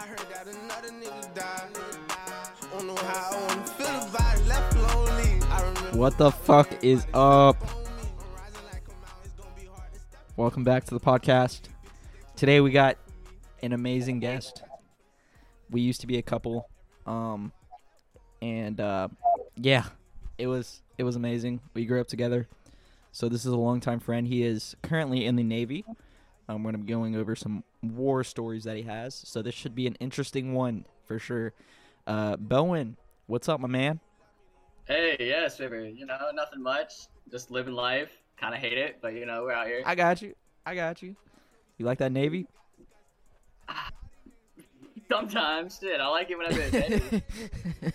I heard that another nigga died. How I. Left lonely. What the fuck is up? Welcome back to the podcast. Today we got an amazing guest. We used to be a couple, um, and uh, yeah, it was it was amazing. We grew up together. So this is a longtime friend. He is currently in the Navy. Um, we're gonna be going over some war stories that he has. So this should be an interesting one for sure. Uh, Bowen, what's up, my man? Hey, yes, baby. You know, nothing much. Just living life. Kind of hate it, but you know, we're out here. I got you. I got you. You like that Navy? Sometimes, shit, I like it when I'm in.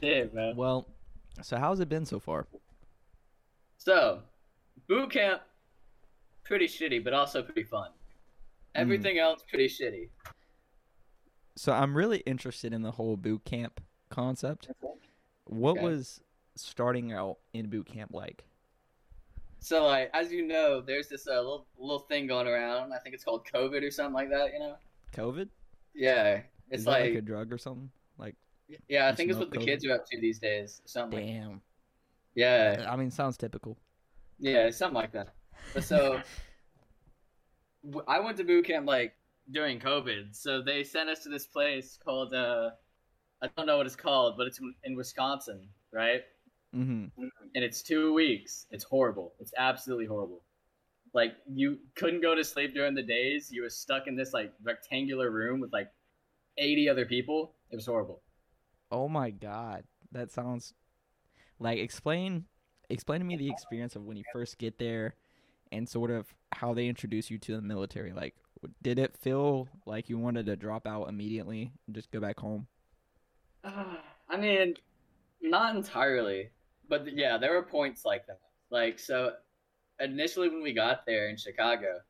Shit, man. well, so how's it been so far? So, boot camp, pretty shitty, but also pretty fun. Everything else, pretty shitty. So I'm really interested in the whole boot camp concept. What Okay. was starting out in boot camp like? So, like, as you know, there's this uh, little little thing going around. I think it's called COVID or something like that. You know? COVID? Yeah. Is It's that like, like a drug or something? Like, yeah, I think it's what the kids are up to these days. Something. Like, damn. yeah. I mean, sounds typical. Yeah, something like that. But so, I went to boot camp like during COVID. So they sent us to this place called uh, I don't know what it's called, but it's in- in Wisconsin, right? Mm-hmm. And it's two weeks. It's horrible. It's absolutely horrible. Like you couldn't go to sleep during the days. You were stuck in this like rectangular room with like eighty other people. It was horrible. Oh my god, that sounds like explain explain to me the experience of when you first get there and sort of how they introduce you to the military. Like, did it feel like you wanted to drop out immediately and just go back home? I mean, not entirely, but th- yeah, there were points like that. Like so, initially when we got there in Chicago,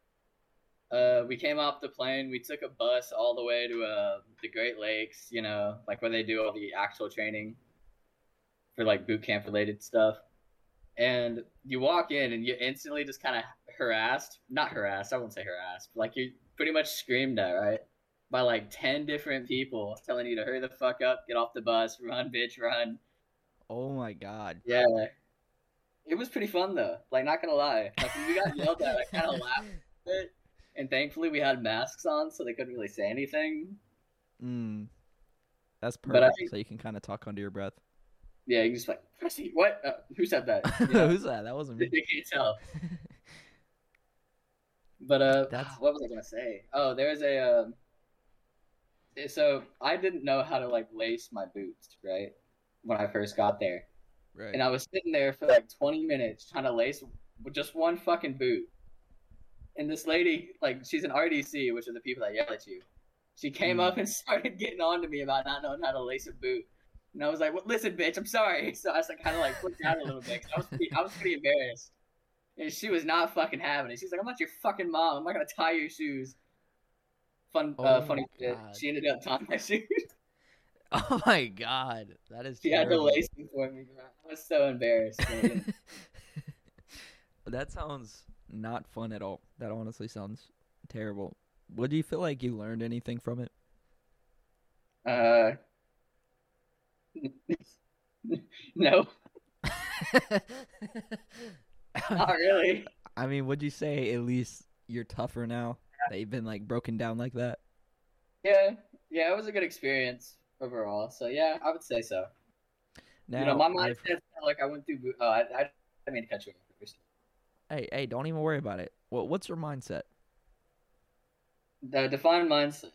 uh, we came off the plane. We took a bus all the way to uh the Great Lakes. You know, like where they do all the actual training for like boot camp related stuff. And you walk in and you instantly just kind of harassed, not harassed, I won't say harassed, but like you pretty much screamed at, right? By like 10 different people telling you to hurry the fuck up, get off the bus, run, bitch, run. Oh my god. Yeah. It was pretty fun though. Like, not gonna lie. Like, when we got yelled at, I kind of laughed a bit. And thankfully, we had masks on, so they couldn't really say anything. Mm. That's perfect. think- So you can kind of talk under your breath. Yeah, you just like, Pressy, what? Uh, who said that? Know, Who's that? That wasn't they me. can't tell. But uh, That's- what was I gonna say? Oh, there's a um. eh, So I didn't know how to like lace my boots, right? When I first got there, Right. and I was sitting there for like 20 minutes trying to lace just one fucking boot. And this lady, like, she's an RDC, which are the people that yell at you. She came Mm. up and started getting on to me about not knowing how to lace a boot. And I was like, well, listen, bitch, I'm sorry. So I was like, kind of like flipped out a little bit. I was pretty, I was pretty embarrassed. And she was not fucking having it. She's like, I'm not your fucking mom. I'm not gonna tie your shoes. Fun, Oh uh, funny shit. She ended up tying my shoes. oh my god. That is she had to terrible. lace them for me. I was so embarrassed. that sounds not fun at all. That honestly sounds terrible. What do you feel like you learned anything from it? Uh, no, not really. I mean, would you say at least you're tougher now that you've been like broken down like that? Yeah, yeah, it was a good experience overall. So yeah, I would say so. Now, you know, my kinda like I went through. Oh, uh, I, I, I didn't mean to cut you off. hey, hey, don't even worry about it. What, what's your mindset? The defined mindset.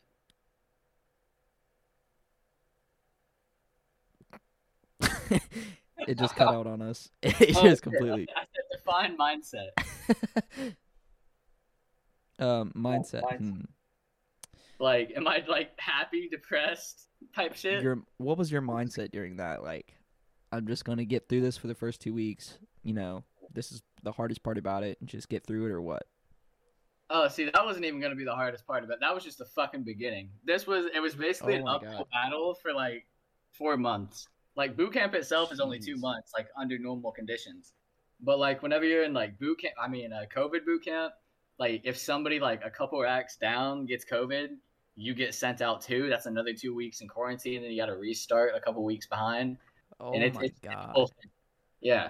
it just cut out on us. It Oh, just completely. I said defined mindset. um, mindset. mindset. hmm. Like, am I like happy, depressed type shit? Your what was your mindset during that? Like, I'm just gonna get through this for the first two weeks. You know, this is the hardest part about it, just get through it, or what? Oh, see, that wasn't even gonna be the hardest part of it. That was just the fucking beginning. This was it was basically Oh an uphill battle for like four months. Like boot camp itself is only two months, like under normal conditions. But like whenever you're in like boot camp, I mean uh, COVID boot camp, like if somebody like a couple racks down gets COVID, you get sent out too. That's another two weeks in quarantine, and then you got to restart a couple weeks behind. Oh and it's, my it's, it's god, bullshit. yeah,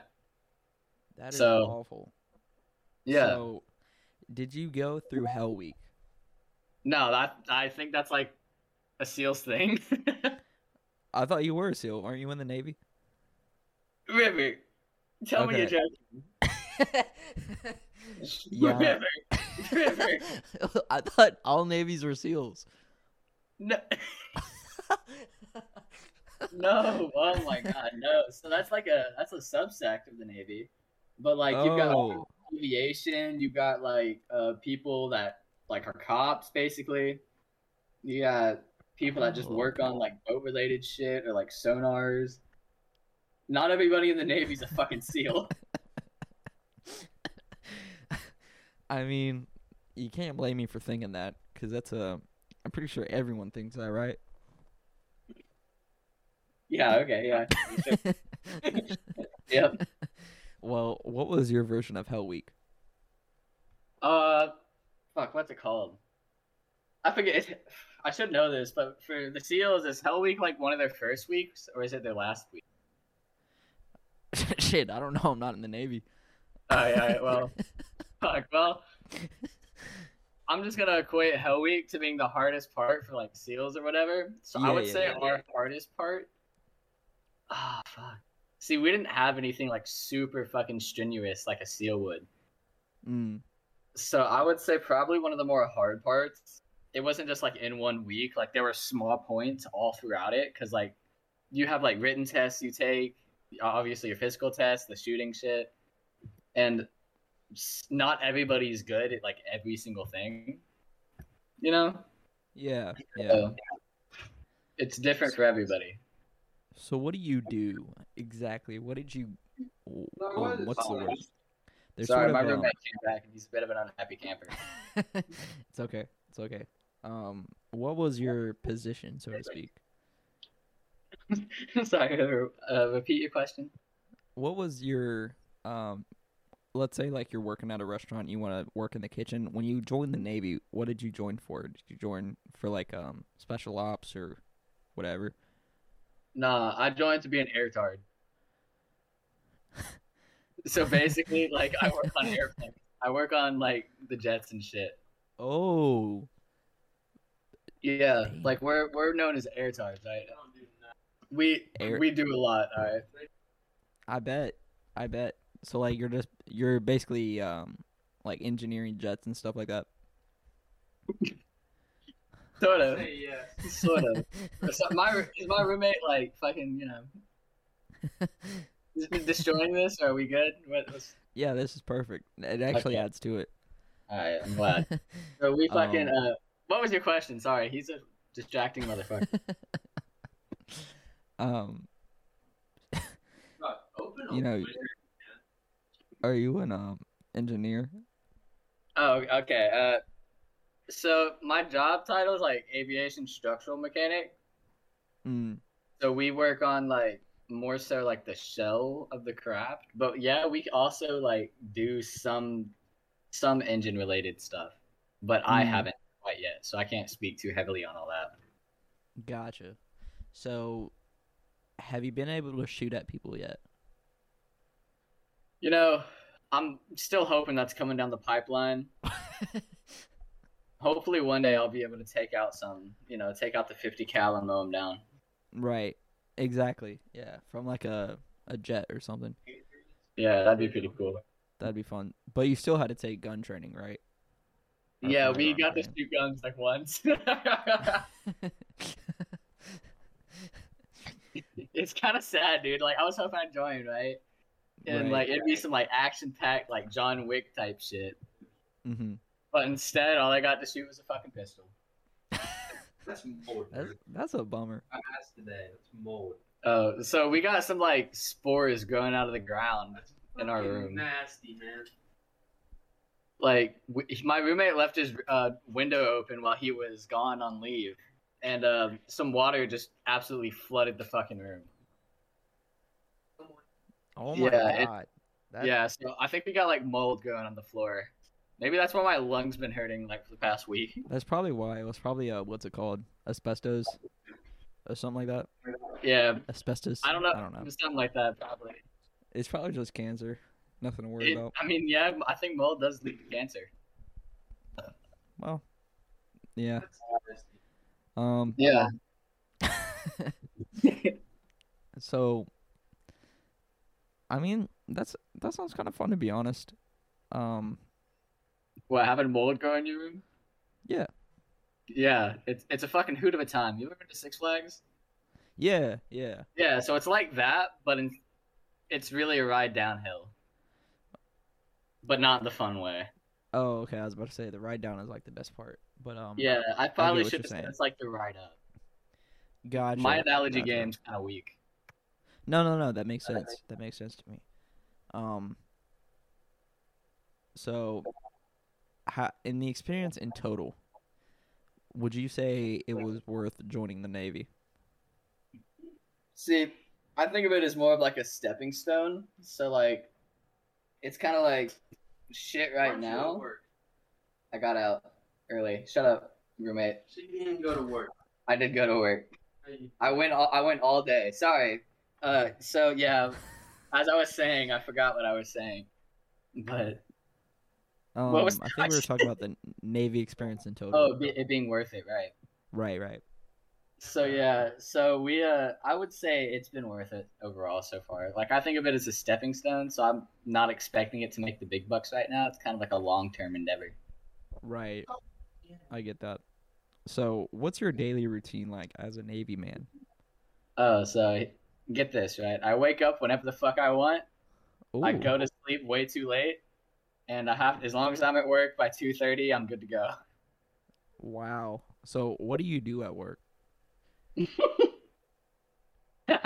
that is so- awful. yeah. So, did you go through Hell Week? no, that I think that's like a SEALs thing. I thought you were a SEAL. Aren't you in the Navy? River, tell me Okay. you're joking. Yeah. River, River, I thought all navies were SEAls. no. no, oh my god, no. So that's like a that's a subsect of the Navy. But like you've got Oh. aviation, you've got like uh people that like are cops basically. You got people that just Oh, work on like boat related shit or like sonars. Not everybody in the Navy's a fucking SEAL. I mean, you can't blame me for thinking that because that's a. I'm pretty sure everyone thinks that, right? yeah, okay, yeah. Yep. well, what was your version of Hell Week? Uh fuck, what's it called? I forget I should know this, but for the SEALs, is Hell Week like one of their first weeks or is it their last week? Shit, I don't know. I'm not in the Navy. Oh yeah, well fuck, well I'm just gonna equate Hell Week to being the hardest part for like SEALs or whatever. So I would yeah, say yeah. our hardest part. Ah, fuck. See, we didn't have anything like super fucking strenuous like a SEAL would. Mm. So I would say probably one of the more hard parts. It wasn't just like in one week. Like there were small points all throughout it because like you have like written tests you take, obviously your physical tests, the shooting shit, and not everybody's good at like every single thing. You know, Yeah, yeah. So, it's different for everybody. So what do you do exactly? What did you? Um, what's the word? There's Sorry, sort my of, um, roommate came back and he's a bit of an unhappy camper. it's okay. It's okay. Um, what was your position, so to speak? Sorry, uh, repeat your question. What was your um? Let's say like you're working at a restaurant, you want to work in the kitchen. When you joined the Navy, what did you join for? Did you join for like um special ops or whatever? Nah, I joined to be an airtard. so basically, like I work on airplanes. I work on like the jets and shit. Oh, Yeah, like we're we're known as airtards, right? We Air- we do a lot. All right. I bet. I bet. So like you're just you're basically um like engineering jets and stuff like that. Sort of. Sort of. So my is my roommate like fucking you know is- destroying this? Or are we good? What, what's... yeah, this is perfect. It actually Okay. adds to it. All right, I'm glad. So we fucking Um, uh, what was your question? Sorry, he's a distracting motherfucker. um, you know, are you an um engineer? Oh, okay. Uh, so my job title is like aviation structural mechanic. Mm, So we work on like more so like the shell of the craft, but yeah, we also like do some some engine related stuff. But I Mm. haven't quite yet, so I can't speak too heavily on all that. gotcha. So, have you been able to shoot at people yet? You know, I'm still hoping that's coming down the pipeline. Hopefully one day I'll be able to take out some, you know, take out the 50 cal and mow them down. right. Exactly. Yeah, from like a a jet or something. Yeah, that'd be pretty cool. That'd be fun. But you still had to take gun training, right? Or Yeah, we got to two guns like once. it's kind of sad, dude. Like I was hoping I'd join, right? And Right. like it'd be some like action packed like John Wick type shit. mm-hmm. But instead, all I got to shoot was a fucking pistol. That's mold. That's that's a bummer. I asked today. That's mold. Uh, so we got some like spores growing out of the ground. That's In our room. Nasty, man. Like w- my roommate left his uh, window open while he was gone on leave, and uh, some water just absolutely flooded the fucking room. Oh my Yeah, it- god. That, yeah, so I think we got like mold going on the floor. Maybe that's why my lungs been hurting like for the past week. That's probably why. It was probably uh, what's it called? Asbestos, or something like that. Yeah, Asbestos. I don't know. I don't know. Something like that probably. It's probably just cancer. Nothing to worry It- about. I mean, yeah, I think mold does lead to cancer. Well, yeah. Um. Yeah. So, I mean, that's that sounds kind of fun to be honest. Um. what having mold grow in your room? Yeah. Yeah, it's it's a fucking hoot of a time. You ever been to Six Flags? Yeah. Yeah. Yeah, so it's like that, but in, it's really a ride downhill, but not the fun way. Oh, okay. I was about to say the ride down is like the best part, but um. Yeah, I probably what should have said it's like the ride up. Gotcha. My analogy gotcha. game's kind of weak. No, no, no. That makes sense. That makes sense to me. Um. So, ha- in the experience in total, would you say it was worth joining the Navy? See, I think of it as more of like a stepping stone. So like, it's kind of like shit right Why'd you go to now. work? I got out early. Shut up, roommate. So you didn't go to work. I did go to work. I went. All, I went all day. Sorry. Uh. So yeah, as I was saying, I forgot what I was saying. But Um, What was I think we were talking about the Navy experience in total. oh, it, it being worth it, right? Right, right. So yeah, so we uh I would say it's been worth it overall so far. Like I think of it as a stepping stone, so I'm not expecting it to make the big bucks right now. It's kind of like a long-term endeavor. Right. I get that. So, what's your daily routine like as a Navy man? Oh, so get this, right? I wake up whenever the fuck I want. I go to sleep way too late. And I have as long as I'm at work by 2:30, I'm good to go. Wow. So, what do you do at work? Shit.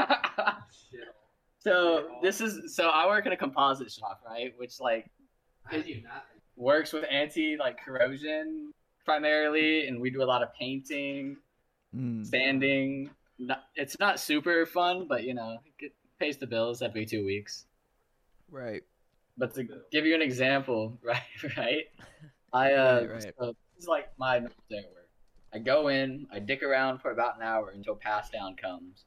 so this is so I work in a composite shop, right? Which like How do you not? works with anti like corrosion primarily, and we do a lot of painting, Mm, sanding. Not, it's not super fun, but you know, it pays the bills every two weeks. right. But to give you an example, right, right, I uh, Right, right. So this is like my normal day at work. I go in, I dick around for about an hour until pass down comes.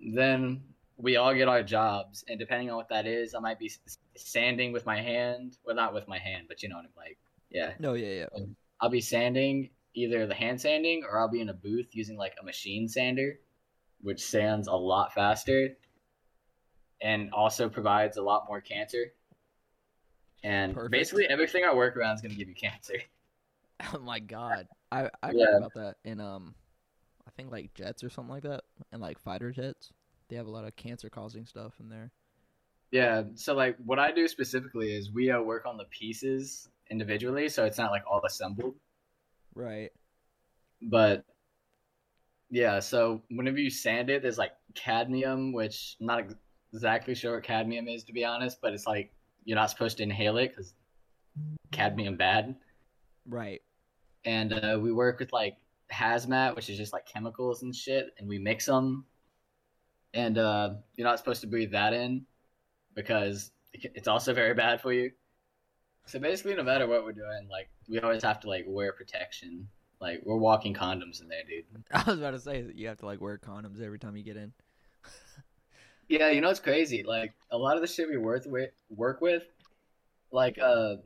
Then we all get our jobs, and depending on what that is, I might be sanding with my hand. Well, not with my hand, but you know what I'm like. Yeah, No, yeah, yeah. I'll be sanding either the hand sanding or I'll be in a booth using like a machine sander, which sands a lot faster and also provides a lot more cancer. And Perfect. basically everything I work around is going to give you cancer. Oh my god. I I Yeah. heard about that in um I think like jets or something like that and like fighter jets. They have a lot of cancer causing stuff in there. Yeah, so like what I do specifically is we uh, work on the pieces individually, so it's not like all assembled. Right. But yeah, so whenever you sand it, there's like cadmium, which I'm not exactly sure what cadmium is to be honest, but it's like you're not supposed to inhale it because cadmium bad. Right. And uh, we work with like hazmat, which is just like chemicals and shit, and we mix them. And uh, you're not supposed to breathe that in because it's also very bad for you. So basically, no matter what we're doing, like we always have to like wear protection. Like we're walking condoms in there, dude. I was about to say that you have to like wear condoms every time you get in. Yeah, you know it's crazy. Like a lot of the shit we work with, work with, like uh,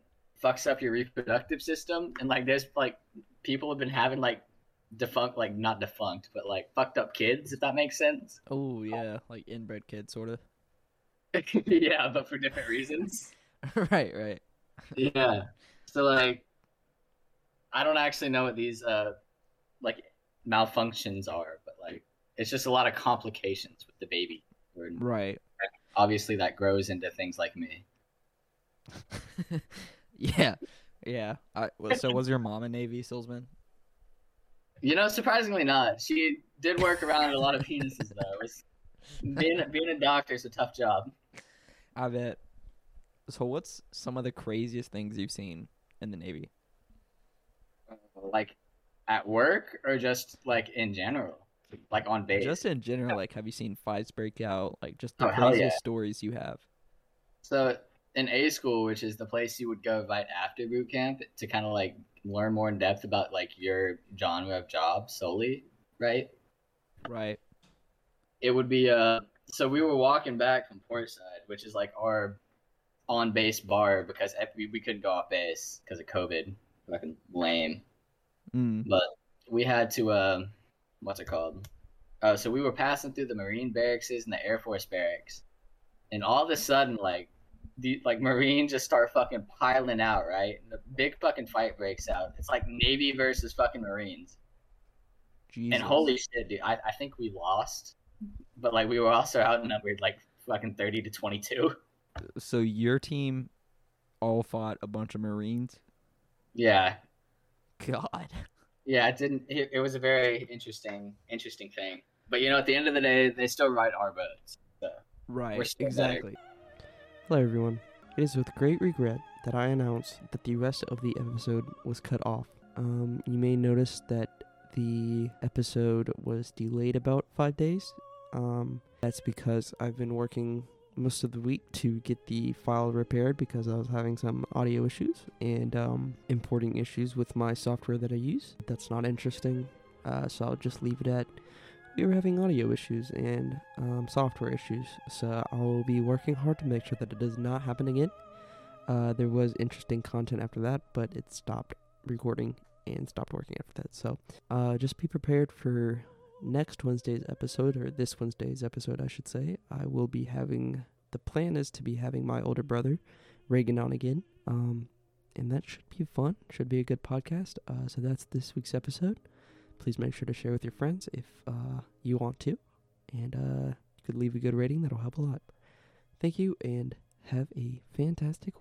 fucks up your reproductive system, and like there's like people have been having like defunct, like not defunct, but like fucked up kids, if that makes sense. Oh yeah, like inbred kids, sort of. yeah, but for different reasons. right, right. Yeah. So like, I don't actually know what these uh, like malfunctions are, but like it's just a lot of complications with the baby. Right. obviously that grows into things like me. Yeah. Yeah. I, well, so was your mom a Navy salesman? You know, surprisingly not. She did work around a lot of penises though. Being being a doctor is a tough job. I bet. So what's some of the craziest things you've seen in the Navy? Uh, like at work or just like in general, like on base. Just in general, like have you seen fights break out? Like just the Oh, craziest yeah. stories you have. So in A school, which is the place you would go right after boot camp to kind of like learn more in depth about like your genre of job solely, right? Right. It would be uh so we were walking back from Portside, which is like our on base bar because we, we couldn't go off base because of COVID. Fucking lame. Mm. But we had to uh what's it called? Uh, so we were passing through the Marine barracks and the Air Force barracks, and all of a sudden, like, the like Marines just start fucking piling out, right? And the big fucking fight breaks out. It's like Navy versus fucking Marines, Jesus. and holy shit, dude! I, I think we lost, but like we were also outnumbered like fucking thirty to twenty two. So your team all fought a bunch of Marines. Yeah, God. yeah. It didn't. It, it was a very interesting, interesting thing. But you know, at the end of the day, they still ride our boats. So. Right. better. Hello, everyone. It is with great regret that I announce that the rest of the episode was cut off. Um, you may notice that the episode was delayed about five days. Um, that's because I've been working most of the week to get the file repaired because I was having some audio issues and um, importing issues with my software that I use. That's not interesting, uh, so I'll just leave it at we were having audio issues and um, software issues, so I will be working hard to make sure that it does not happen again. Uh, there was interesting content after that, but it stopped recording and stopped working after that. So uh, just be prepared for next Wednesday's episode, or this Wednesday's episode, I should say. I will be having the plan is to be having my older brother, Reagan, on again. Um, and that should be fun. Should be a good podcast. Uh, so that's this week's episode please make sure to share with your friends if uh, you want to. And uh, you could leave a good rating, that'll help a lot. Thank you, and have a fantastic week.